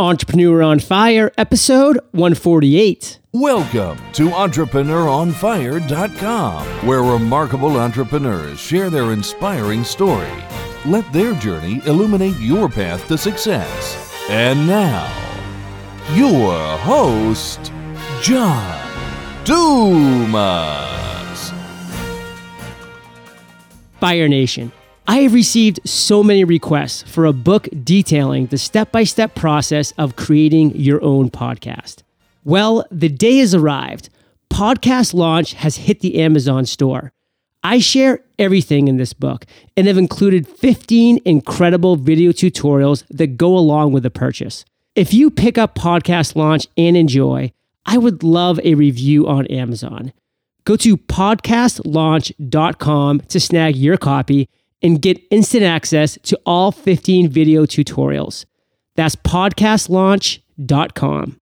Entrepreneur on Fire, episode 148. Welcome to EntrepreneurOnFire.com, where remarkable entrepreneurs share their inspiring story. Let their journey illuminate your path to success. And now, your host, John Dumas. Fire Nation. I have received so many requests for a book detailing the step by step process of creating your own podcast. Well, the day has arrived. Podcast launch has hit the Amazon store. I share everything in this book and have included 15 incredible video tutorials that go along with the purchase. If you pick up Podcast Launch and enjoy, I would love a review on Amazon. Go to podcastlaunch.com to snag your copy and get instant access to all 15 video tutorials. That's podcastlaunch.com.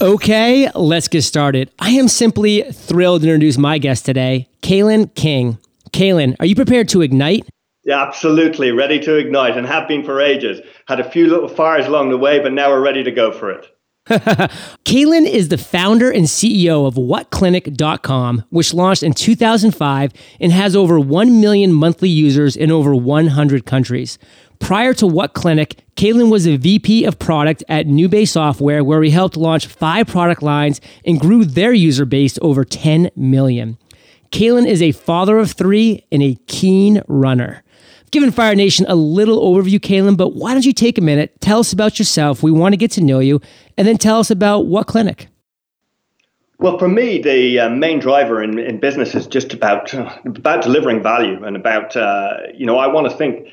Okay, let's get started. I am simply thrilled to introduce my guest today, Caelen King. Caelen, are you prepared to ignite? Yeah, absolutely. Ready to ignite and have been for ages. Had a few little fires along the way, but now we're ready to go for it. Caelen is the founder and CEO of WhatClinic.com, which launched in 2005 and has over 1 million monthly users in over 100 countries. Prior to What Clinic, Caelen was a VP of product at Newbay Software, where he helped launch five product lines and grew their user base over 10 million. Caelen is a father of three and a keen runner given Fire Nation a little overview, Caelen, but why don't you take a minute, tell us about yourself? We want to get to know you, and then tell us about what clinic. Well, for me, the uh, main driver in, in business is just about uh, about delivering value and about uh, you know I want to think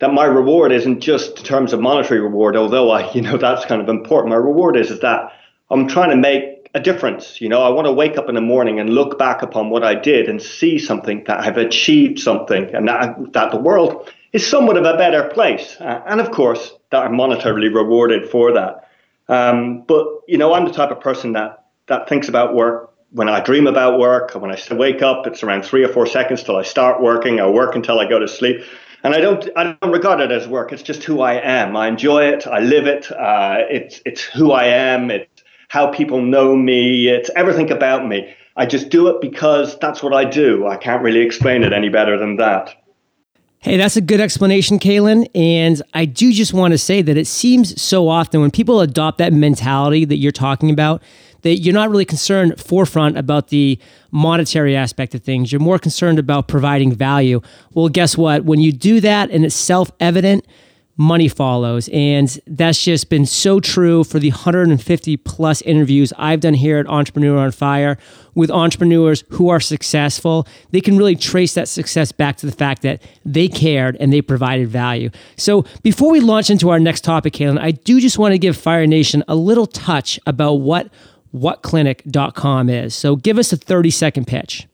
that my reward isn't just in terms of monetary reward, although I you know that's kind of important. My reward is is that I'm trying to make a difference. You know, I want to wake up in the morning and look back upon what I did and see something that I've achieved something, and that that the world is somewhat of a better place. Uh, and of course, that I'm monetarily rewarded for that. Um, but you know, I'm the type of person that that thinks about work when I dream about work. When I wake up, it's around three or four seconds till I start working. I work until I go to sleep. And I don't, I don't regard it as work. It's just who I am. I enjoy it. I live it. Uh, it's, it's who I am. How people know me. It's everything about me. I just do it because that's what I do. I can't really explain it any better than that. Hey, that's a good explanation, Caelen. And I do just want to say that it seems so often when people adopt that mentality that you're talking about, that you're not really concerned forefront about the monetary aspect of things. You're more concerned about providing value. Well, guess what? When you do that and it's self evident, money follows. And that's just been so true for the 150 plus interviews I've done here at Entrepreneur on Fire with entrepreneurs who are successful. They can really trace that success back to the fact that they cared and they provided value. So before we launch into our next topic, Caelen, I do just want to give Fire Nation a little touch about what whatclinic.com is. So give us a 30 second pitch.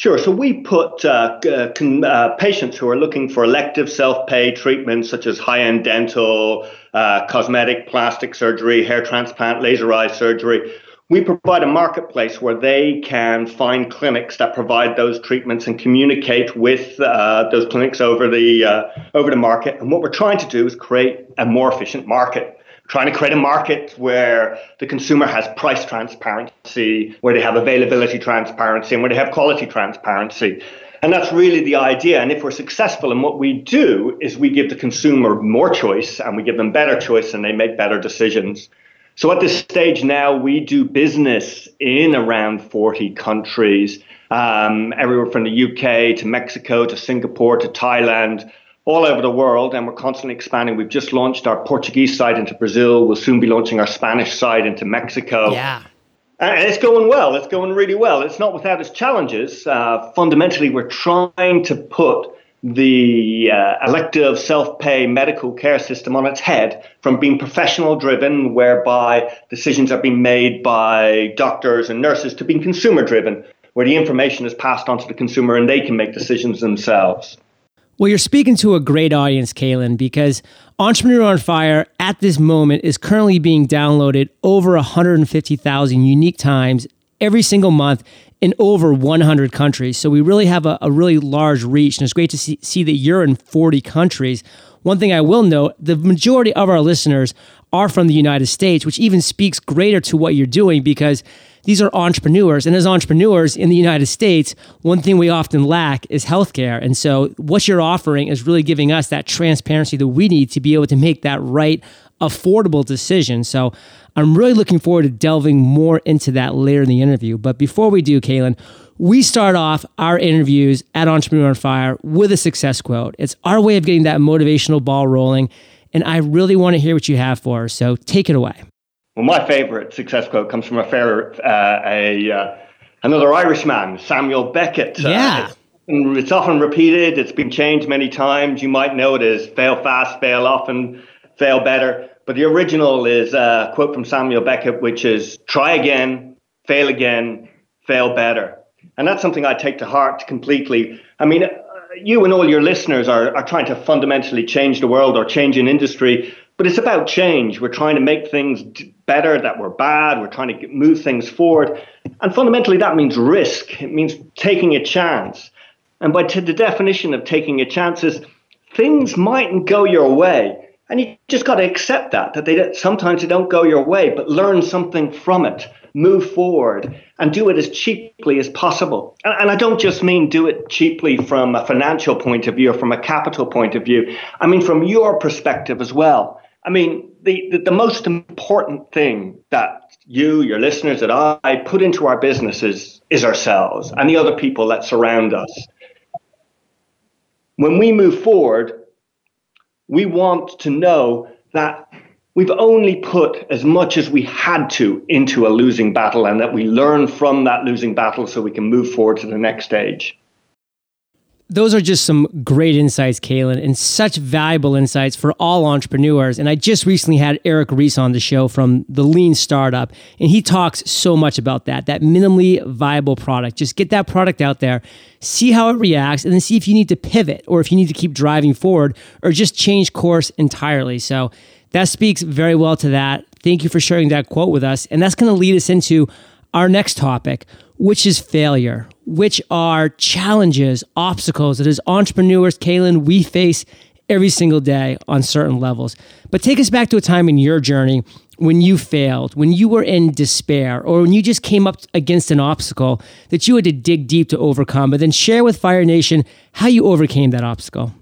Sure. So we put uh, uh, uh, patients who are looking for elective self-pay treatments such as high-end dental, uh, cosmetic, plastic surgery, hair transplant, laser eye surgery. We provide a marketplace where they can find clinics that provide those treatments and communicate with uh, those clinics over the uh, over the market. And what we're trying to do is create a more efficient market trying to create a market where the consumer has price transparency, where they have availability transparency, and where they have quality transparency. And that's really the idea. And if we're successful in what we do, is we give the consumer more choice and we give them better choice and they make better decisions. So at this stage now, we do business in around 40 countries, um, everywhere from the UK to Mexico to Singapore to Thailand all over the world, and we're constantly expanding. We've just launched our Portuguese site into Brazil. We'll soon be launching our Spanish site into Mexico. Yeah. And it's going well. It's going really well. It's not without its challenges. Uh, fundamentally, we're trying to put the uh, elective self-pay medical care system on its head from being professional driven whereby decisions are being made by doctors and nurses to being consumer driven where the information is passed on to the consumer and they can make decisions themselves well, you're speaking to a great audience, Caelen, because Entrepreneur on Fire at this moment is currently being downloaded over 150,000 unique times every single month in over 100 countries. So we really have a, a, really large reach, and it's great to see, see that you're in 40 countries. one thing I will note the majority of our listeners are from the United States, which even speaks greater to what you're doing because these are entrepreneurs. And as entrepreneurs in the United States, one thing we often lack is healthcare. And so, what you're offering is really giving us that transparency that we need to be able to make that right, affordable decision. So, I'm really looking forward to delving more into that later in the interview. But before we do, Caelen, we start off our interviews at Entrepreneur on Fire with a success quote. It's our way of getting that motivational ball rolling. And I really want to hear what you have for us. So take it away. Well, my favorite success quote comes from a fair, uh, a, uh, another Irishman, Samuel Beckett. Uh, yeah. Uh, it's, it's often repeated. It's been changed many times. You might know it as fail fast, fail often, fail better. But the original is a quote from Samuel Beckett, which is try again, fail again, fail better. And that's something I take to heart completely. I mean, you and all your listeners are, are trying to fundamentally change the world or change an industry, but it's about change. We're trying to make things better that were bad. We're trying to move things forward. And fundamentally, that means risk. It means taking a chance. And by t- the definition of taking a chance is things mightn't go your way. And you just got to accept that, that they sometimes they don't go your way, but learn something from it move forward and do it as cheaply as possible. And, and, I don't just mean do it cheaply from a financial point of view or from a capital point of view. I mean from your perspective as well. I mean, the, the, the most important thing that you, your listeners, that I put into our businesses is ourselves and the other people that surround us. When we move forward, we want to know that we've only put as much as we had to into a losing battle and that we learn from that losing battle so we can move forward to the next stage. Those are just some great insights, Caelen, and such valuable insights for all entrepreneurs. And I just recently had Eric Ries on the show from the Lean Startup, and he talks so much about that, that minimally viable product. Just get that product out there, see how it reacts, and then see if you need to pivot or if you need to keep driving forward or just change course entirely. So that speaks very well to that. Thank you for sharing that quote with us. And that's going to lead us into our next topic, which is failure, which are challenges, obstacles that as entrepreneurs, Caelen, we face every single day on certain levels. But take us back to a time in your journey when you failed, when you were in despair, or when you just came up against an obstacle that you had to dig deep to overcome, but then share with Fire Nation how you overcame that obstacle.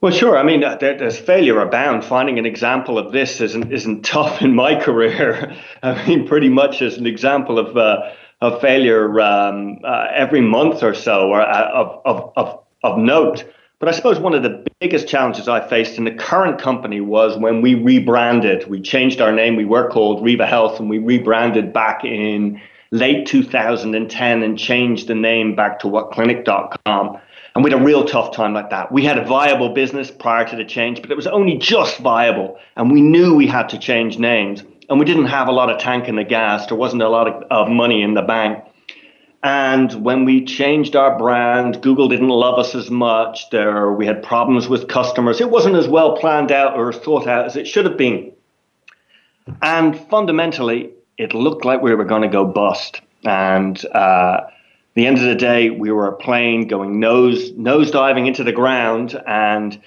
Well, sure. I mean, uh, there's failure abound. Finding an example of this isn't isn't tough in my career. I mean, pretty much as an example of uh, of failure um, uh, every month or so, or uh, of, of of of note. But I suppose one of the biggest challenges I faced in the current company was when we rebranded. We changed our name. We were called Riva Health, and we rebranded back in late 2010 and changed the name back to whatclinic.com. And we had a real tough time like that. We had a viable business prior to the change, but it was only just viable. And we knew we had to change names. And we didn't have a lot of tank in the gas. There wasn't a lot of, of money in the bank. And when we changed our brand, Google didn't love us as much. There, we had problems with customers. It wasn't as well planned out or thought out as it should have been. And fundamentally, it looked like we were going to go bust. And uh, the end of the day, we were a plane going nose nose diving into the ground, and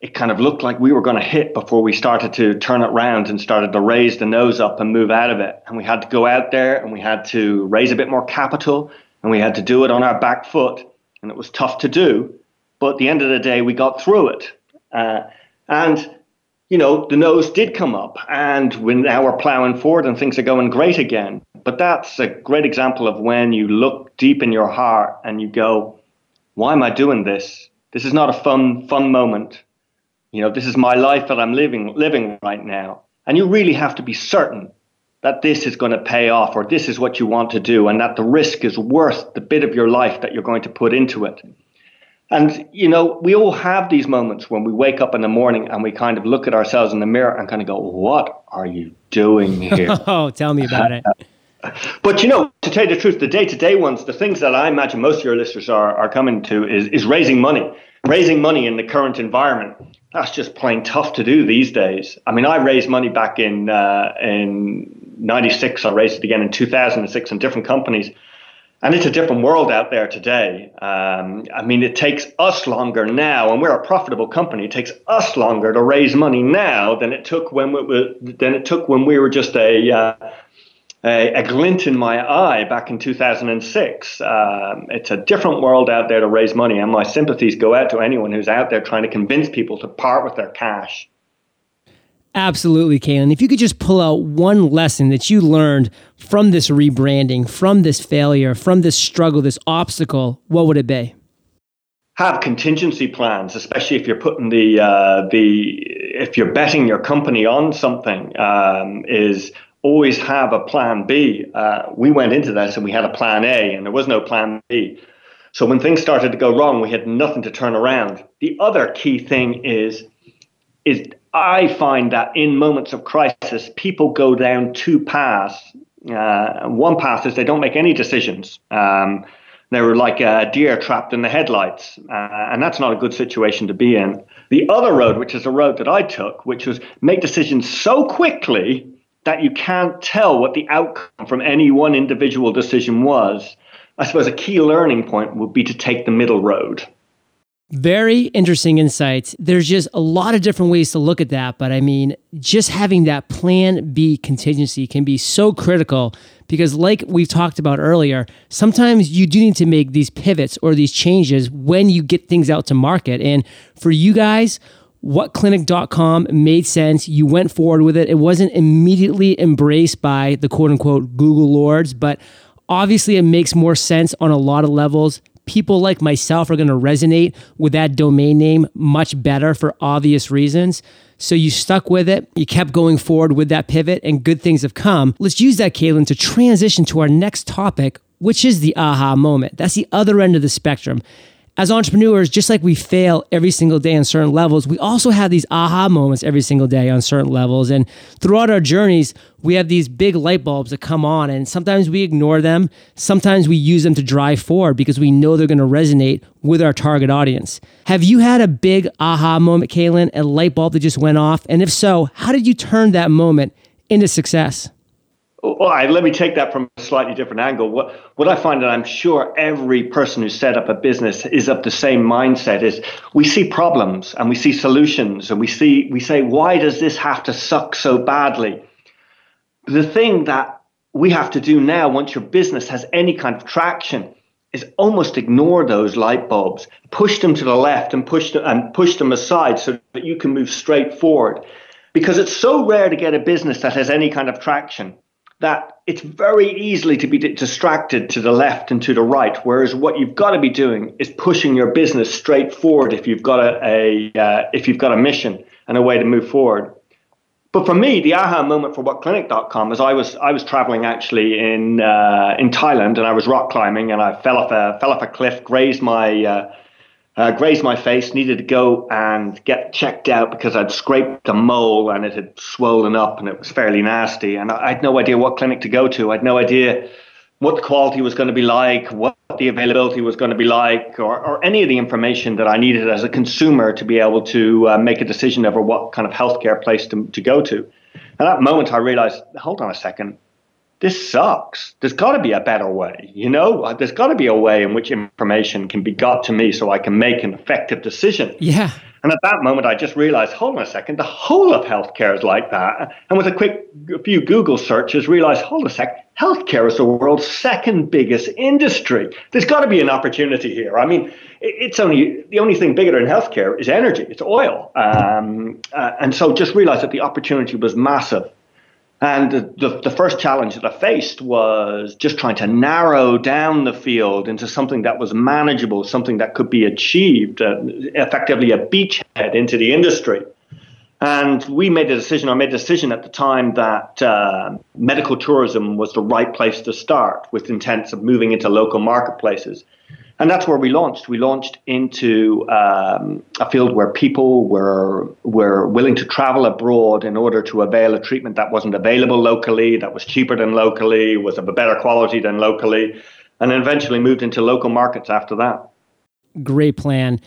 it kind of looked like we were going to hit before we started to turn it around and started to raise the nose up and move out of it. And we had to go out there and we had to raise a bit more capital and we had to do it on our back foot. And it was tough to do. But at the end of the day, we got through it. Uh, and you know, the nose did come up and we now we're plowing forward and things are going great again. But that's a great example of when you look deep in your heart and you go, why am I doing this? This is not a fun, fun moment. You know, this is my life that I'm living, living right now. And you really have to be certain that this is going to pay off or this is what you want to do and that the risk is worth the bit of your life that you're going to put into it. And, you know, we all have these moments when we wake up in the morning and we kind of look at ourselves in the mirror and kind of go, what are you doing here? oh, tell me about it. But, you know, to tell you the truth, the day to day ones, the things that I imagine most of your listeners are, are coming to is, is raising money. Raising money in the current environment. That's just plain tough to do these days. I mean, I raised money back in uh, in '96. I raised it again in 2006 in different companies and it's a different world out there today. Um, I mean, it takes us longer now, and we're a profitable company. It takes us longer to raise money now than it took when we were, than it took when we were just a uh, a, a, glint in my eye back in 2006. Um, it's a different world out there to raise money, and my sympathies go out to anyone who's out there trying to convince people to part with their cash. Absolutely, Caelen. If you could just pull out one lesson that you learned from this rebranding, from this failure, from this struggle, this obstacle, what would it be? Have contingency plans, especially if you're putting the uh, the if you're betting your company on something. Um, is always have a plan B. Uh, we went into this and we had a plan A, and there was no plan B. So when things started to go wrong, we had nothing to turn around. The other key thing is, is I find that in moments of crisis, people go down two paths. Uh, one path is they don't make any decisions. Um, they're like a deer trapped in the headlights, uh, and that's not a good situation to be in. The other road, which is a road that I took, which was make decisions so quickly that you can't tell what the outcome from any one individual decision was, I suppose a key learning point would be to take the middle road. Very interesting insights. There's just a lot of different ways to look at that. But I mean, just having that plan B contingency can be so critical because, like we've talked about earlier, sometimes you do need to make these pivots or these changes when you get things out to market. And for you guys, whatclinic.com made sense. You went forward with it. It wasn't immediately embraced by the quote unquote Google lords, but obviously it makes more sense on a lot of levels. People like myself are going to resonate with that domain name much better for obvious reasons. So you stuck with it, you kept going forward with that pivot, and good things have come. Let's use that, Caelen, to transition to our next topic, which is the aha moment. That's the other end of the spectrum as entrepreneurs, just like we fail every single day on certain levels, we also have these aha moments every single day on certain levels. And throughout our journeys, we have these big light bulbs that come on, and sometimes we ignore them. Sometimes we use them to drive forward because we know they're going to resonate with our target audience. Have you had a big aha moment, Caelen, a light bulb that just went off? And if so, how did you turn that moment into success? Well, I, let me take that from a slightly different angle. What what I find and I'm sure every person who set up a business is of the same mindset is we see problems and we see solutions and we see we say why does this have to suck so badly? The thing that we have to do now once your business has any kind of traction is almost ignore those light bulbs, push them to the left and push them and push them aside so that you can move straight forward. Because it's so rare to get a business that has any kind of traction that it's very easily to be distracted to the left and to the right. Whereas what you've got to be doing is pushing your business straight forward if you've got a, a uh, if you've got a mission and a way to move forward. But for me, the aha moment for whatclinic.com is I was I was traveling actually in uh, in Thailand and I was rock climbing and I fell off a fell off a cliff, grazed my uh, uh, grazed my face, needed to go and get checked out because I'd scraped a mole and it had swollen up and it was fairly nasty. And I had no idea what clinic to go to. I had no idea what the quality was going to be like, what the availability was going to be like, or, or any of the information that I needed as a consumer to be able to uh, make a decision over what kind of healthcare place to, to go to. At that moment, I realized, hold on a second, this sucks. There's got to be a better way, you know? Uh, there's got to be a way in which information can be got to me so I can make an effective decision. Yeah. And at that moment, I just realized, hold on a second, the whole of healthcare is like that. And with a quick few Google searches, realized, hold on a sec, healthcare is the world's second biggest industry. There's got to be an opportunity here. I mean, it's only the only thing bigger than healthcare is energy, it's oil. Um, uh, and so just realized that the opportunity was massive. And the, the first challenge that I faced was just trying to narrow down the field into something that was manageable, something that could be achieved, uh, effectively a beachhead into the industry. And we made a decision, I made a decision at the time that uh, medical tourism was the right place to start with intents of moving into local marketplaces and that's where we launched. We launched into um, a field where people were were willing to travel abroad in order to avail a treatment that wasn't available locally, that was cheaper than locally, was of a better quality than locally, and then eventually moved into local markets after that. Great plan.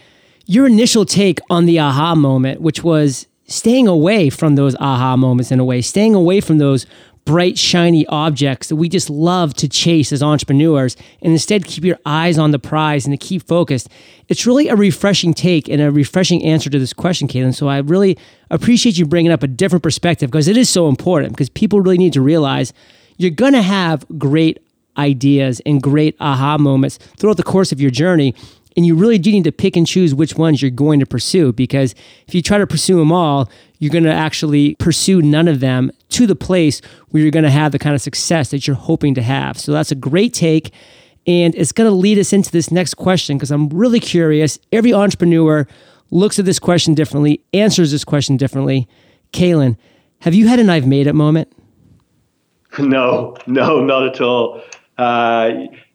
Your initial take on the aha moment, which was staying away from those aha moments in a way, staying away from those bright, shiny objects that we just love to chase as entrepreneurs and instead keep your eyes on the prize and to keep focused. It's really a refreshing take and a refreshing answer to this question, Caelen. So I really appreciate you bringing up a different perspective because it is so important because people really need to realize you're going to have great ideas and great aha moments throughout the course of your journey. And you really do need to pick and choose which ones you're going to pursue because if you try to pursue them all, you're going to actually pursue none of them to the place where you're going to have the kind of success that you're hoping to have. So that's a great take. And it's going to lead us into this next question because I'm really curious. Every entrepreneur looks at this question differently, answers this question differently. Caelen, have you had an I've made it moment? No, no, not at all. Uh,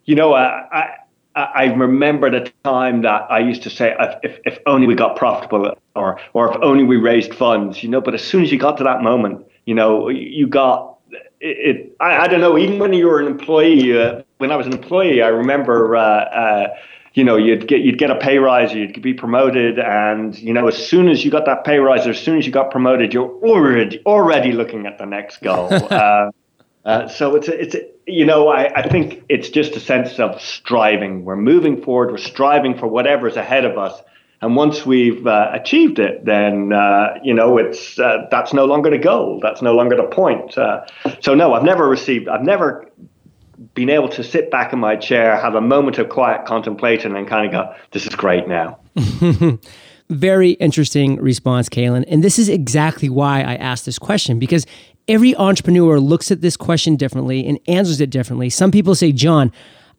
you know, I, I, I remember the time that I used to say, if, if only we got profitable, or or if only we raised funds, you know. But as soon as you got to that moment, you know, you got it. it I, I don't know. Even when you were an employee, uh, when I was an employee, I remember. Uh, uh, you know, you'd get you'd get a pay rise, you'd be promoted, and you know, as soon as you got that pay rise, or as soon as you got promoted, you're already already looking at the next goal. uh, so it's a, it's a, you know I, I think it's just a sense of striving. We're moving forward. We're striving for whatever's ahead of us. And once we've uh, achieved it, then uh, you know it's uh, that's no longer the goal. That's no longer the point. Uh, so no, I've never received. I've never been able to sit back in my chair, have a moment of quiet contemplation, and kind of go, "This is great now." Very interesting response, Caelen. And this is exactly why I asked this question because every entrepreneur looks at this question differently and answers it differently. Some people say, John,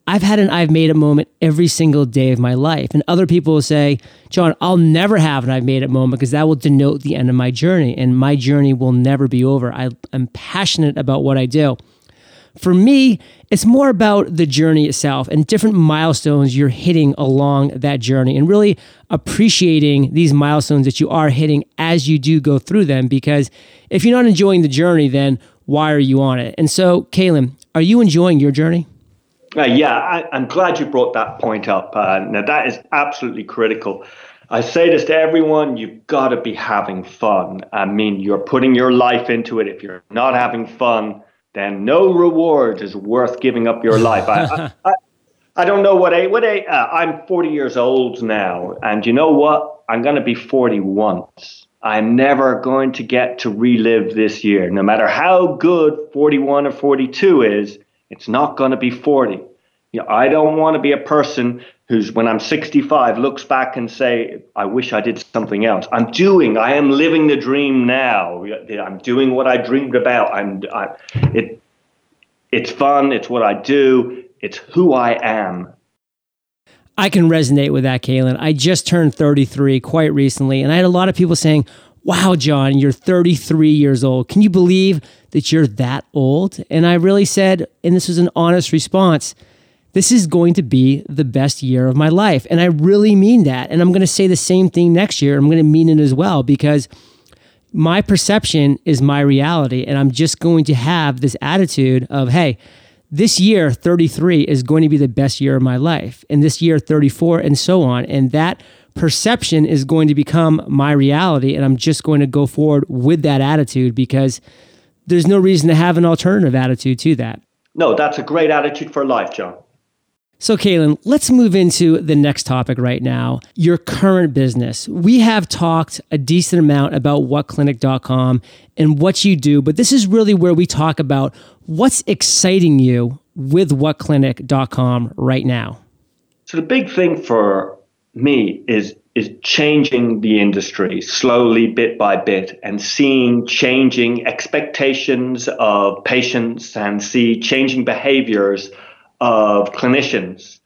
I've had an I've made it moment every single day of my life. And other people will say, John, I'll never have an I've made it moment because that will denote the end of my journey and my journey will never be over. I, am passionate about what I do. For me, it's more about the journey itself and different milestones you're hitting along that journey and really appreciating these milestones that you are hitting as you do go through them. Because if you're not enjoying the journey, then why are you on it? And so, Caelen, are you enjoying your journey? Uh, yeah, I, am glad you brought that point up. Uh, now, that is absolutely critical. I say this to everyone you've got to be having fun. I mean, you're putting your life into it. If you're not having fun, then no reward is worth giving up your life. I, I, I, don't know what a what a. Uh, I'm 40 years old now, and you know what? I'm going to be 40 once. I'm never going to get to relive this year. No matter how good 41 or 42 is, it's not going to be 40. You know, I don't want to be a person who's when I'm 65 looks back and say, I wish I did something else. I'm doing, I am living the dream now. I'm doing what I dreamed about. I'm, I, it, it's fun. It's what I do. It's who I am. I can resonate with that, Caelen. I just turned 33 quite recently, and I had a lot of people saying, Wow, John, you're 33 years old. Can you believe that you're that old? And I really said, and this was an honest response this is going to be the best year of my life. And I really mean that. And I'm going to say the same thing next year. I'm going to mean it as well because my perception is my reality. And I'm just going to have this attitude of, hey, this year, 33, is going to be the best year of my life. And this year, 34, and so on. And that perception is going to become my reality. And I'm just going to go forward with that attitude because there's no reason to have an alternative attitude to that. No, that's a great attitude for life, John. So, Caelen, let's move into the next topic right now your current business. We have talked a decent amount about whatclinic.com and what you do, but this is really where we talk about what's exciting you with whatclinic.com right now. So, the big thing for me is is changing the industry slowly bit by bit and seeing changing expectations of patients and see changing behaviors of clinicians.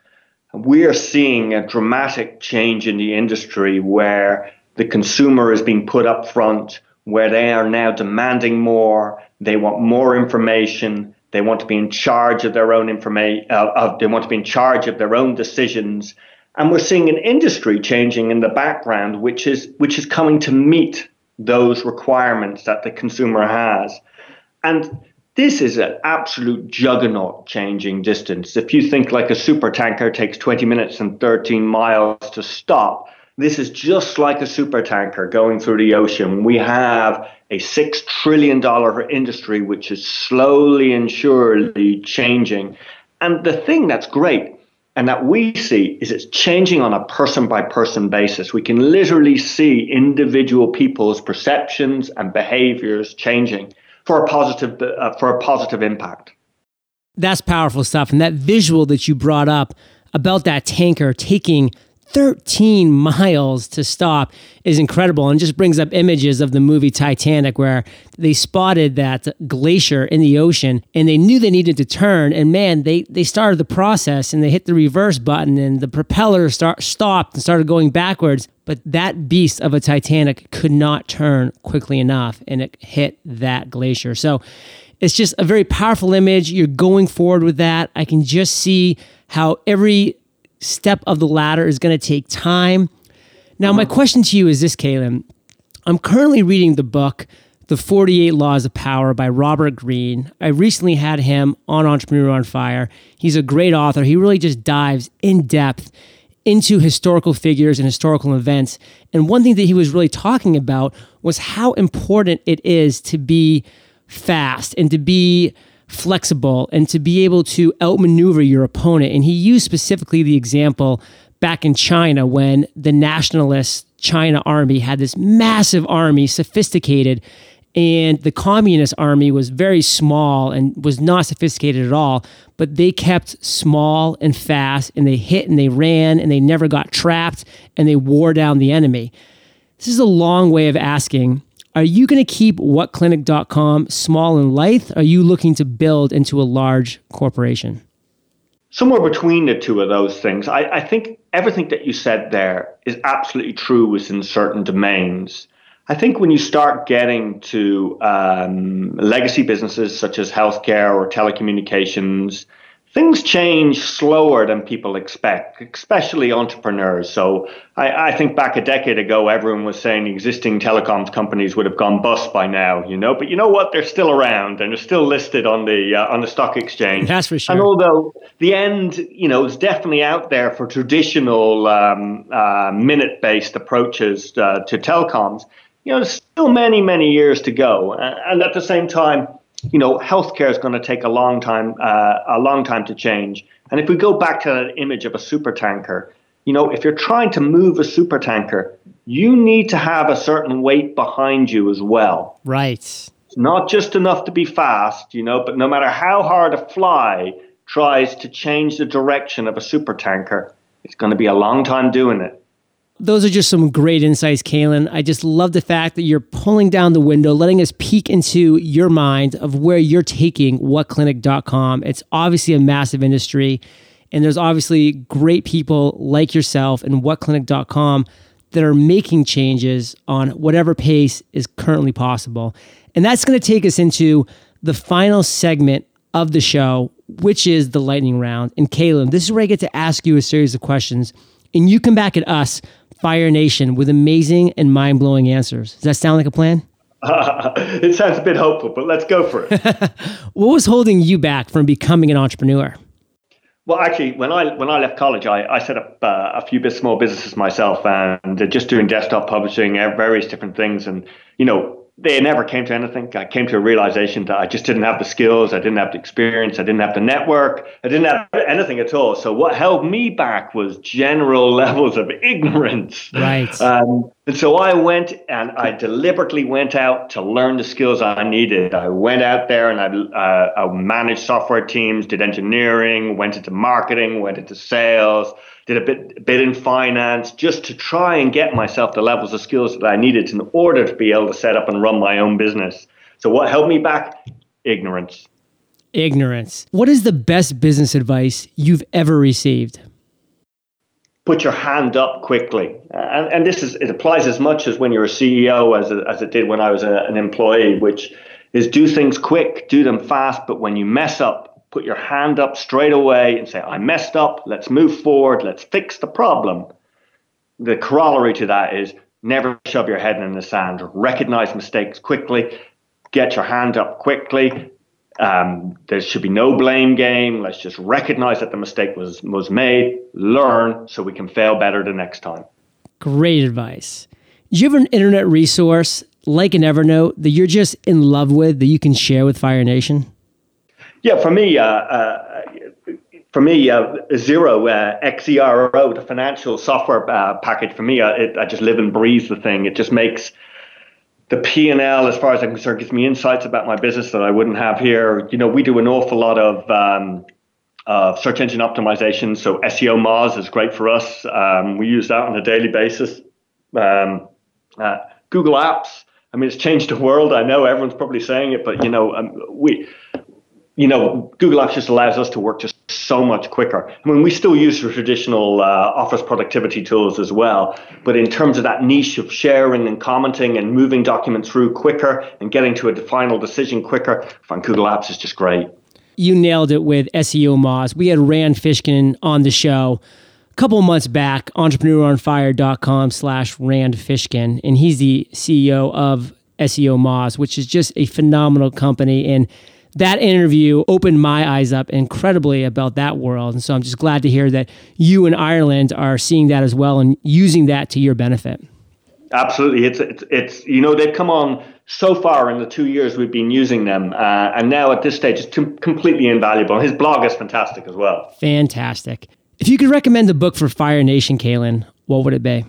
We are seeing a dramatic change in the industry where the consumer is being put up front, where they are now demanding more, they want more information, they want to be in charge of their own information, uh, of, they want to be in charge of their own decisions. And we're seeing an industry changing in the background, which is which is coming to meet those requirements that the consumer has. And this is an absolute juggernaut changing distance. If you think like a super tanker takes 20 minutes and 13 miles to stop, this is just like a super tanker going through the ocean. We have a $6 trillion industry which is slowly and surely changing. And the thing that's great and that we see is it's changing on a person by person basis. We can literally see individual people's perceptions and behaviors changing for a positive uh, for a positive impact. That's powerful stuff and that visual that you brought up about that tanker taking 13 miles to stop is incredible and just brings up images of the movie Titanic where they spotted that glacier in the ocean and they knew they needed to turn and man they they started the process and they hit the reverse button and the propeller start stopped and started going backwards but that beast of a Titanic could not turn quickly enough and it hit that glacier. So it's just a very powerful image. You're going forward with that. I can just see how every step of the ladder is going to take time. Now, my question to you is this, Caelen. I'm currently reading the book, The 48 Laws of Power by Robert Greene. I recently had him on Entrepreneur on Fire. He's a great author. He really just dives in depth into historical figures and historical events. And one thing that he was really talking about was how important it is to be fast and to be flexible and to be able to outmaneuver your opponent. And he used specifically the example back in China when the nationalist China army had this massive army, sophisticated, and the communist army was very small and was not sophisticated at all. But they kept small and fast, and they hit and they ran, and they never got trapped, and they wore down the enemy. This is a long way of asking are you going to keep whatclinic.com small and lithe? Are you looking to build into a large corporation? Somewhere between the two of those things. I, I think everything that you said there is absolutely true within certain domains. I think when you start getting to um, legacy businesses such as healthcare or telecommunications, things change slower than people expect, especially entrepreneurs. So I, I, think back a decade ago, everyone was saying existing telecoms companies would have gone bust by now, you know. But you know what? They're still around and they're still listed on the uh, on the stock exchange. That's for sure. And although the end, you know, is definitely out there for traditional um, uh, minute based approaches uh, to telecoms, you know, there's still many many years to go. And at the same time you know, healthcare is going to take a long time, uh, a long time to change. And if we go back to that image of a super tanker, you know, if you're trying to move a super tanker, you need to have a certain weight behind you as well. Right. It's not just enough to be fast, you know, but no matter how hard a fly tries to change the direction of a super tanker, it's going to be a long time doing it those are just some great insights, Caelen. I just love the fact that you're pulling down the window, letting us peek into your mind of where you're taking whatclinic.com. It's obviously a massive industry, and there's obviously great people like yourself and whatclinic.com that are making changes on whatever pace is currently possible. And that's going to take us into the final segment of the show, which is the lightning round. And Caelen, this is where I get to ask you a series of questions, and you come back at us Fire Nation with amazing and mind blowing answers. Does that sound like a plan? Uh, it sounds a bit hopeful, but let's go for it. what was holding you back from becoming an entrepreneur? Well, actually, when I when I left college, I, I set up uh, a few bit small businesses myself, and just doing desktop publishing, various different things, and you know, they never came to anything. I came to a realization that I just didn't have the skills, I didn't have the experience, I didn't have the network, I didn't have anything at all. So what held me back was general levels of ignorance. Right. Um, and so I went and I deliberately went out to learn the skills I needed. I went out there and I, uh, I managed software teams, did engineering, went into marketing, went into sales did a bit, a bit in finance just to try and get myself the levels of skills that I needed in order to be able to set up and run my own business. So, what held me back? Ignorance. Ignorance. What is the best business advice you've ever received? Put your hand up quickly. Uh, and, and this is, it applies as much as when you're a CEO as, as it did when I was a, an employee, which is do things quick, do them fast, but when you mess up, put your hand up straight away and say, I messed up, let's move forward, let's fix the problem. The corollary to that is never shove your head in the sand, recognize mistakes quickly, get your hand up quickly. Um, there should be no blame game. Let's just recognize that the mistake was, was made, learn so we can fail better the next time. Great advice. Do you have an internet resource like an Evernote that you're just in love with that you can share with Fire Nation? Yeah, for me, uh, uh, for me, uh, Xero, uh, XERO, the financial software uh, package, for me, uh, it, I just live and breathe the thing. It just makes the P&L, as far as I'm concerned, gives me insights about my business that I wouldn't have here. You know, we do an awful lot of um, uh, search engine optimization. So SEO Moz is great for us. Um, we use that on a daily basis. Um, uh, Google Apps. I mean, it's changed the world. I know everyone's probably saying it, but you know, um, we you know, Google Apps just allows us to work just so much quicker. I mean, we still use the traditional uh, Office productivity tools as well, but in terms of that niche of sharing and commenting and moving documents through quicker and getting to a final decision quicker, Google Apps is just great. You nailed it with SEO Moz. We had Rand Fishkin on the show a couple months back, entrepreneuronfire.com slash Rand Fishkin, and he's the CEO of SEO Moz, which is just a phenomenal company. And that interview opened my eyes up incredibly about that world. And so I'm just glad to hear that you in Ireland are seeing that as well and using that to your benefit. Absolutely. It's, it's, it's you know, they've come on so far in the two years we've been using them. Uh, and now at this stage, it's t- completely invaluable. His blog is fantastic as well. Fantastic. If you could recommend a book for Fire Nation, Caelen, what would it be?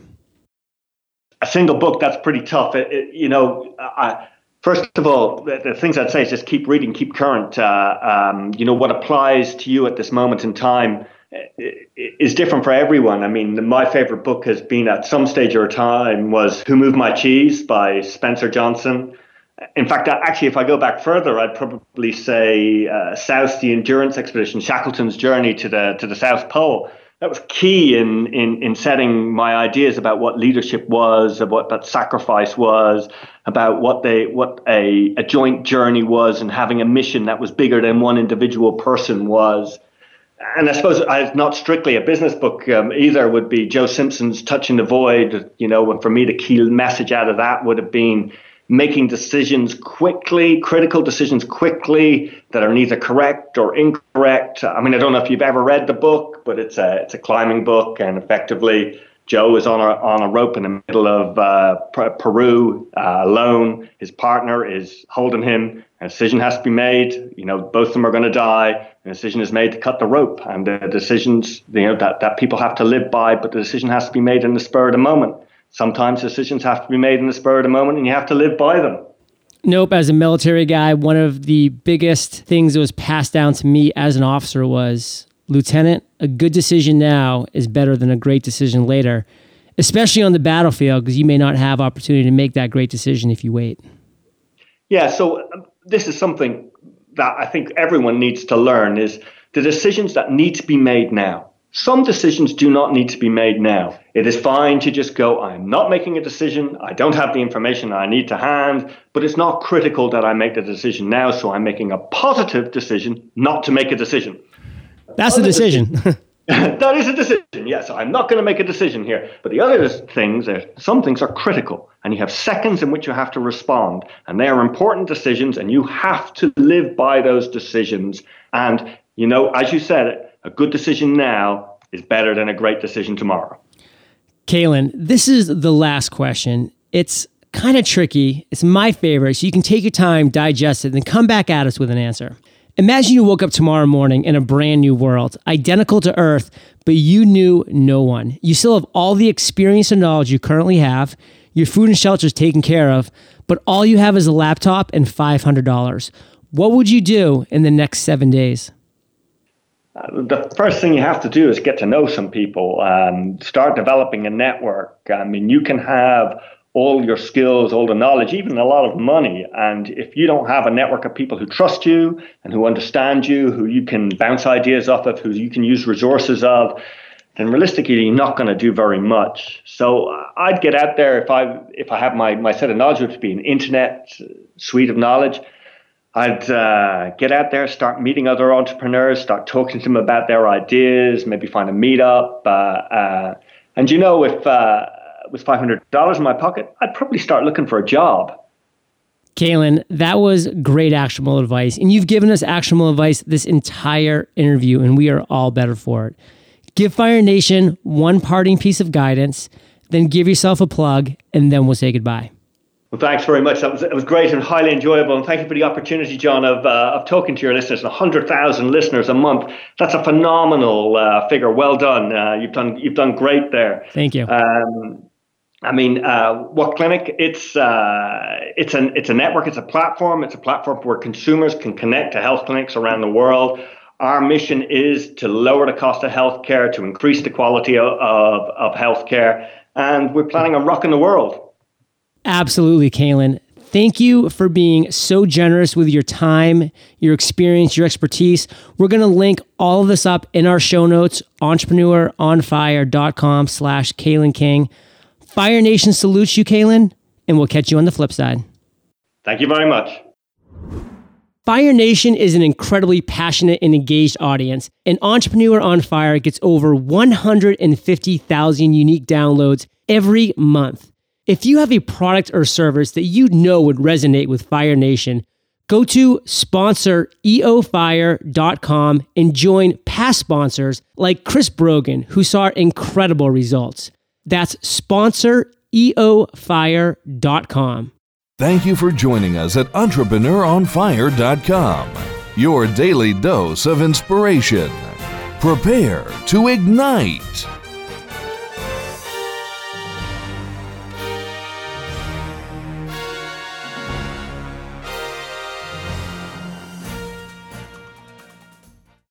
A single book, that's pretty tough. It, it, you know, I, First of all, the, the, things I'd say is just keep reading, keep current. Uh, um, you know, what applies to you at this moment in time is different for everyone. I mean, my favorite book has been at some stage or time was Who Moved My Cheese by Spencer Johnson. In fact, actually, if I go back further, I'd probably say uh, South, the Endurance Expedition, Shackleton's journey to the to the South Pole that was key in, in, in setting my ideas about what leadership was, of what sacrifice was, about what they what a, a joint journey was, and having a mission that was bigger than one individual person was. And I suppose it's not strictly a business book um, either. Would be Joe Simpson's "Touching the Void." You know, and for me, the key message out of that would have been making decisions quickly, critical decisions quickly that are neither correct or incorrect. I mean, I don't know if you've ever read the book, but it's a it's a climbing book, and effectively, Joe is on a on a rope in the middle of uh, Peru uh, alone. His partner is holding him. A decision has to be made. You know, both of them are going to die. A decision is made to cut the rope, and the decisions you know that that people have to live by. But the decision has to be made in the spur of the moment. Sometimes decisions have to be made in the spur of the moment, and you have to live by them. Nope. As a military guy, one of the biggest things that was passed down to me as an officer was Lieutenant, a good decision now is better than a great decision later, especially on the battlefield, because you may not have opportunity to make that great decision if you wait. Yeah. So, um, this is something that I think everyone needs to learn is the decisions that need to be made now some decisions do not need to be made now. It is fine to just go, I'm not making a decision. I don't have the information I need to hand, but it's not critical that I make the decision now. So I'm making a positive decision not to make a decision. That's a decision. that is a decision. Yes, I'm not going to make a decision here. But the other things are some things are critical, and you have seconds in which you have to respond, and they are important decisions, and you have to live by those decisions. And you know, as you said, a good decision now is better than a great decision tomorrow. Caelen, this is the last question. It's kind of tricky. It's my favorite, so you can take your time, digest it, and then come back at us with an answer. Imagine you woke up tomorrow morning in a brand new world, identical to Earth, but you knew no one. You still have all the experience and knowledge you currently have. Your food and shelter is taken care of, but all you have is a laptop and $500. What would you do in the next seven days? Uh, the first thing you have to do is get to know some people, um, start developing a network. I mean, you can have all your skills, all the knowledge, even a lot of money. And if you don't have a network of people who trust you and who understand you, who you can bounce ideas off of, who you can use resources of, then realistically you're not going to do very much. So uh, I'd get out there if I if I have my my set of knowledge, which would be an internet suite of knowledge. I'd uh, get out there, start meeting other entrepreneurs, start talking to them about their ideas, maybe find a meetup. Uh, uh, and you know, if uh, with five hundred dollars in my pocket, I'd probably start looking for a job. Caelen, that was great actionable advice, and you've given us actionable advice this entire interview, and we are all better for it. Give Fire Nation one parting piece of guidance, then give yourself a plug, and then we'll say goodbye. Well, thanks very much. That was it was great and highly enjoyable. And thank you for the opportunity, John, of uh, of talking to your listeners. hundred thousand listeners a month. That's a phenomenal uh, figure. Well done. Uh, you've done you've done great there. Thank you. Um, I mean, uh, what clinic? It's uh, it's an it's a network. It's a platform. It's a platform where consumers can connect to health clinics around the world. Our mission is to lower the cost of healthcare, to increase the quality of, of, of healthcare, and we're planning on rocking the world. Absolutely, Caelen. Thank you for being so generous with your time, your experience, your expertise. We're going to link all of this up in our show notes, entrepreneuronfire.com slash Caelen King. Fire Nation salutes you, Caelen, and we'll catch you on the flip side. Thank you very much. Fire Nation is an incredibly passionate and engaged audience, and Entrepreneur on Fire gets over 150,000 unique downloads every month. If you have a product or service that you know would resonate with Fire Nation, go to sponsoreofire.com and join past sponsors like Chris Brogan, who saw incredible results. That's sponsoreofire.com. Thank you for joining us at entrepreneuronfire.com, your daily dose of inspiration. Prepare to ignite.